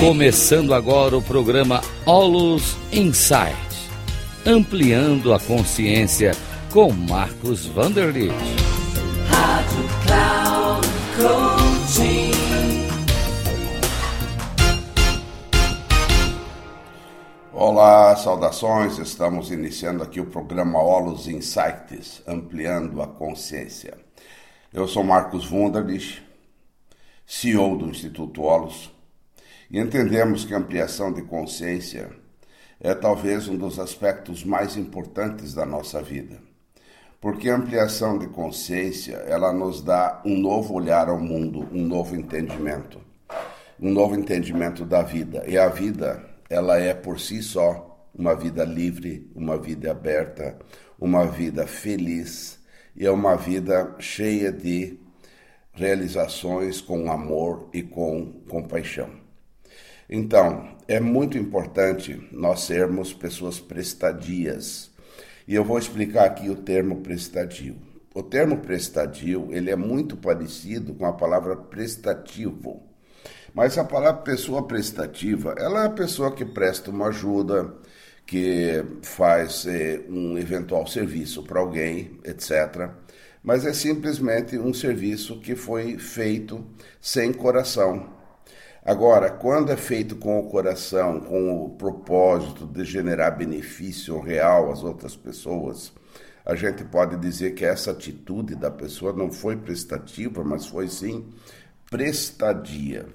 Começando agora o programa Olus Insight, ampliando a consciência com Marcos Vanderlit. Rádio Cloud Coaching. Olá, saudações. Estamos iniciando aqui o programa Olus Insights, ampliando a consciência. Eu sou Marcos Wunderlich, CEO do Instituto Olus, entendemos que a ampliação de consciência é talvez um dos aspectos mais importantes da nossa vida. Porque a ampliação de consciência, ela nos dá um novo olhar ao mundo, um novo entendimento, um novo entendimento da vida. E a vida, ela é por si só uma vida livre, uma vida aberta, uma vida feliz e é uma vida cheia de realizações com amor e com compaixão. Então, é muito importante nós sermos pessoas prestadias. E eu vou explicar aqui o termo prestadio. O termo prestadio, ele é muito parecido com a palavra prestativo. Mas a palavra pessoa prestativa, ela é a pessoa que presta uma ajuda, que faz eh, um eventual serviço para alguém, etc. Mas é simplesmente um serviço que foi feito sem coração, Agora, quando é feito com o coração, com o propósito de generar benefício real às outras pessoas, a gente pode dizer que essa atitude da pessoa não foi prestativa, mas foi sim prestadia.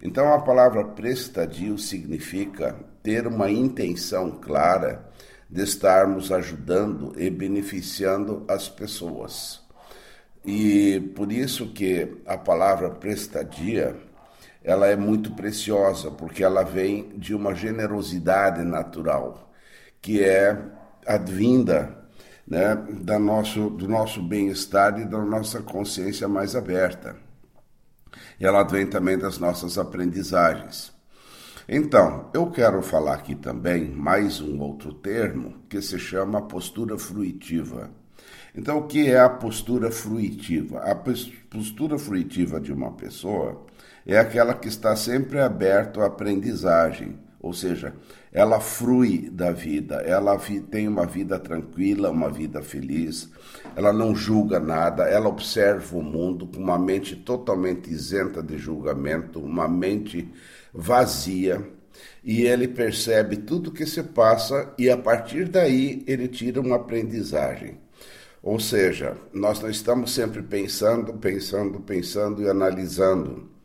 Então, a palavra prestadio significa ter uma intenção clara de estarmos ajudando e beneficiando as pessoas. E por isso que a palavra prestadia ela é muito preciosa, porque ela vem de uma generosidade natural, que é advinda né, da nosso, do nosso bem-estar e da nossa consciência mais aberta. Ela vem também das nossas aprendizagens. Então, eu quero falar aqui também mais um outro termo que se chama postura fruitiva. Então, o que é a postura fruitiva? A postura fruitiva de uma pessoa é aquela que está sempre aberta à aprendizagem, ou seja, ela frui da vida, ela tem uma vida tranquila, uma vida feliz, ela não julga nada, ela observa o mundo com uma mente totalmente isenta de julgamento, uma mente vazia, e ele percebe tudo que se passa e a partir daí ele tira uma aprendizagem. Ou seja, nós não estamos sempre pensando, pensando, pensando e analisando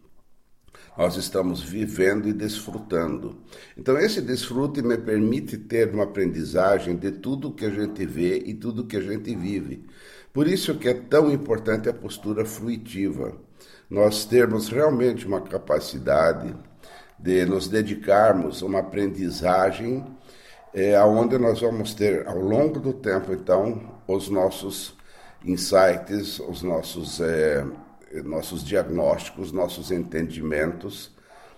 nós estamos vivendo e desfrutando. Então, esse desfrute me permite ter uma aprendizagem de tudo que a gente vê e tudo que a gente vive. Por isso que é tão importante a postura fruitiva. Nós termos realmente uma capacidade de nos dedicarmos a uma aprendizagem é, onde nós vamos ter, ao longo do tempo, então, os nossos insights, os nossos é, nossos diagnósticos, nossos entendimentos.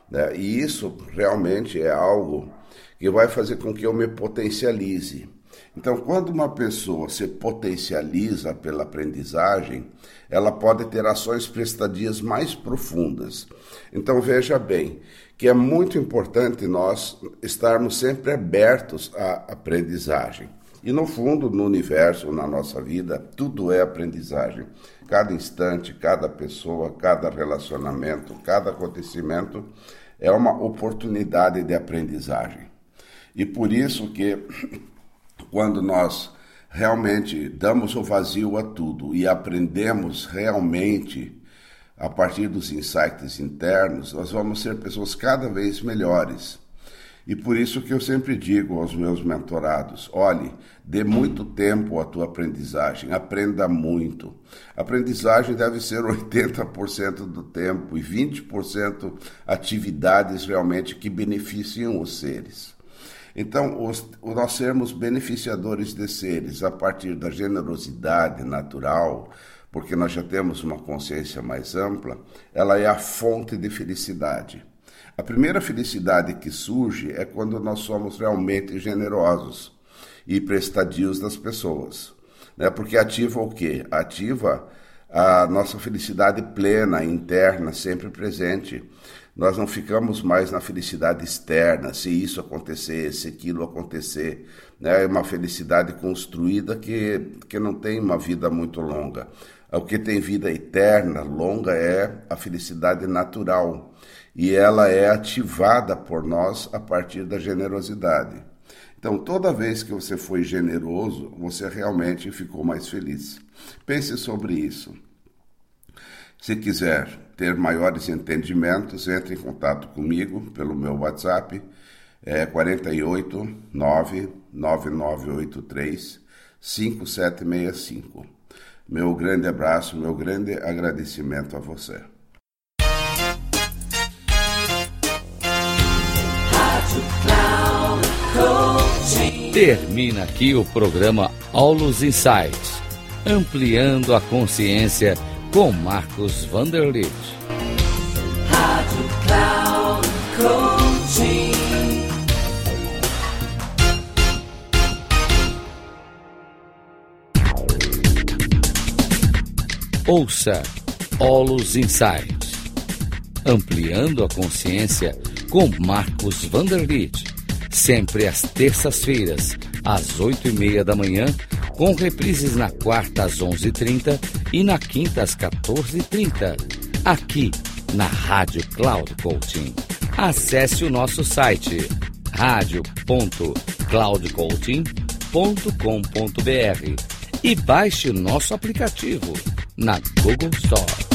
Né? E isso realmente é algo que vai fazer com que eu me potencialize. Então, quando uma pessoa se potencializa pela aprendizagem, ela pode ter ações prestadias mais profundas. Então, veja bem que é muito importante nós estarmos sempre abertos à aprendizagem. E no fundo, no universo, na nossa vida, tudo é aprendizagem. Cada instante, cada pessoa, cada relacionamento, cada acontecimento é uma oportunidade de aprendizagem. E por isso que quando nós realmente damos o vazio a tudo e aprendemos realmente a partir dos insights internos, nós vamos ser pessoas cada vez melhores e por isso que eu sempre digo aos meus mentorados: olhe, dê muito tempo à tua aprendizagem, aprenda muito. aprendizagem deve ser 80% do tempo e 20% atividades realmente que beneficiam os seres. Então, os, nós sermos beneficiadores de seres a partir da generosidade natural, porque nós já temos uma consciência mais ampla, ela é a fonte de felicidade. A primeira felicidade que surge é quando nós somos realmente generosos e prestadios das pessoas. Né? Porque ativa o quê? Ativa a nossa felicidade plena, interna, sempre presente. Nós não ficamos mais na felicidade externa, se isso acontecer, se aquilo acontecer. Né? É uma felicidade construída que, que não tem uma vida muito longa. O que tem vida eterna, longa, é a felicidade natural. E ela é ativada por nós a partir da generosidade. Então, toda vez que você foi generoso, você realmente ficou mais feliz. Pense sobre isso. Se quiser ter maiores entendimentos, entre em contato comigo pelo meu WhatsApp, é 48 99983 5765. Meu grande abraço, meu grande agradecimento a você. Termina aqui o programa Aulos Insights, ampliando a consciência com Marcos Vanderlit. Rádio Cloud Coaching. Ouça Olos Insights, ampliando a consciência com Marcos Vanderlit, sempre às terças-feiras, às oito e meia da manhã com reprises na quarta às 11h30 e na quinta às 14h30, aqui na Rádio Cloud Coaching. Acesse o nosso site radio.cloudcoaching.com.br e baixe o nosso aplicativo na Google Store.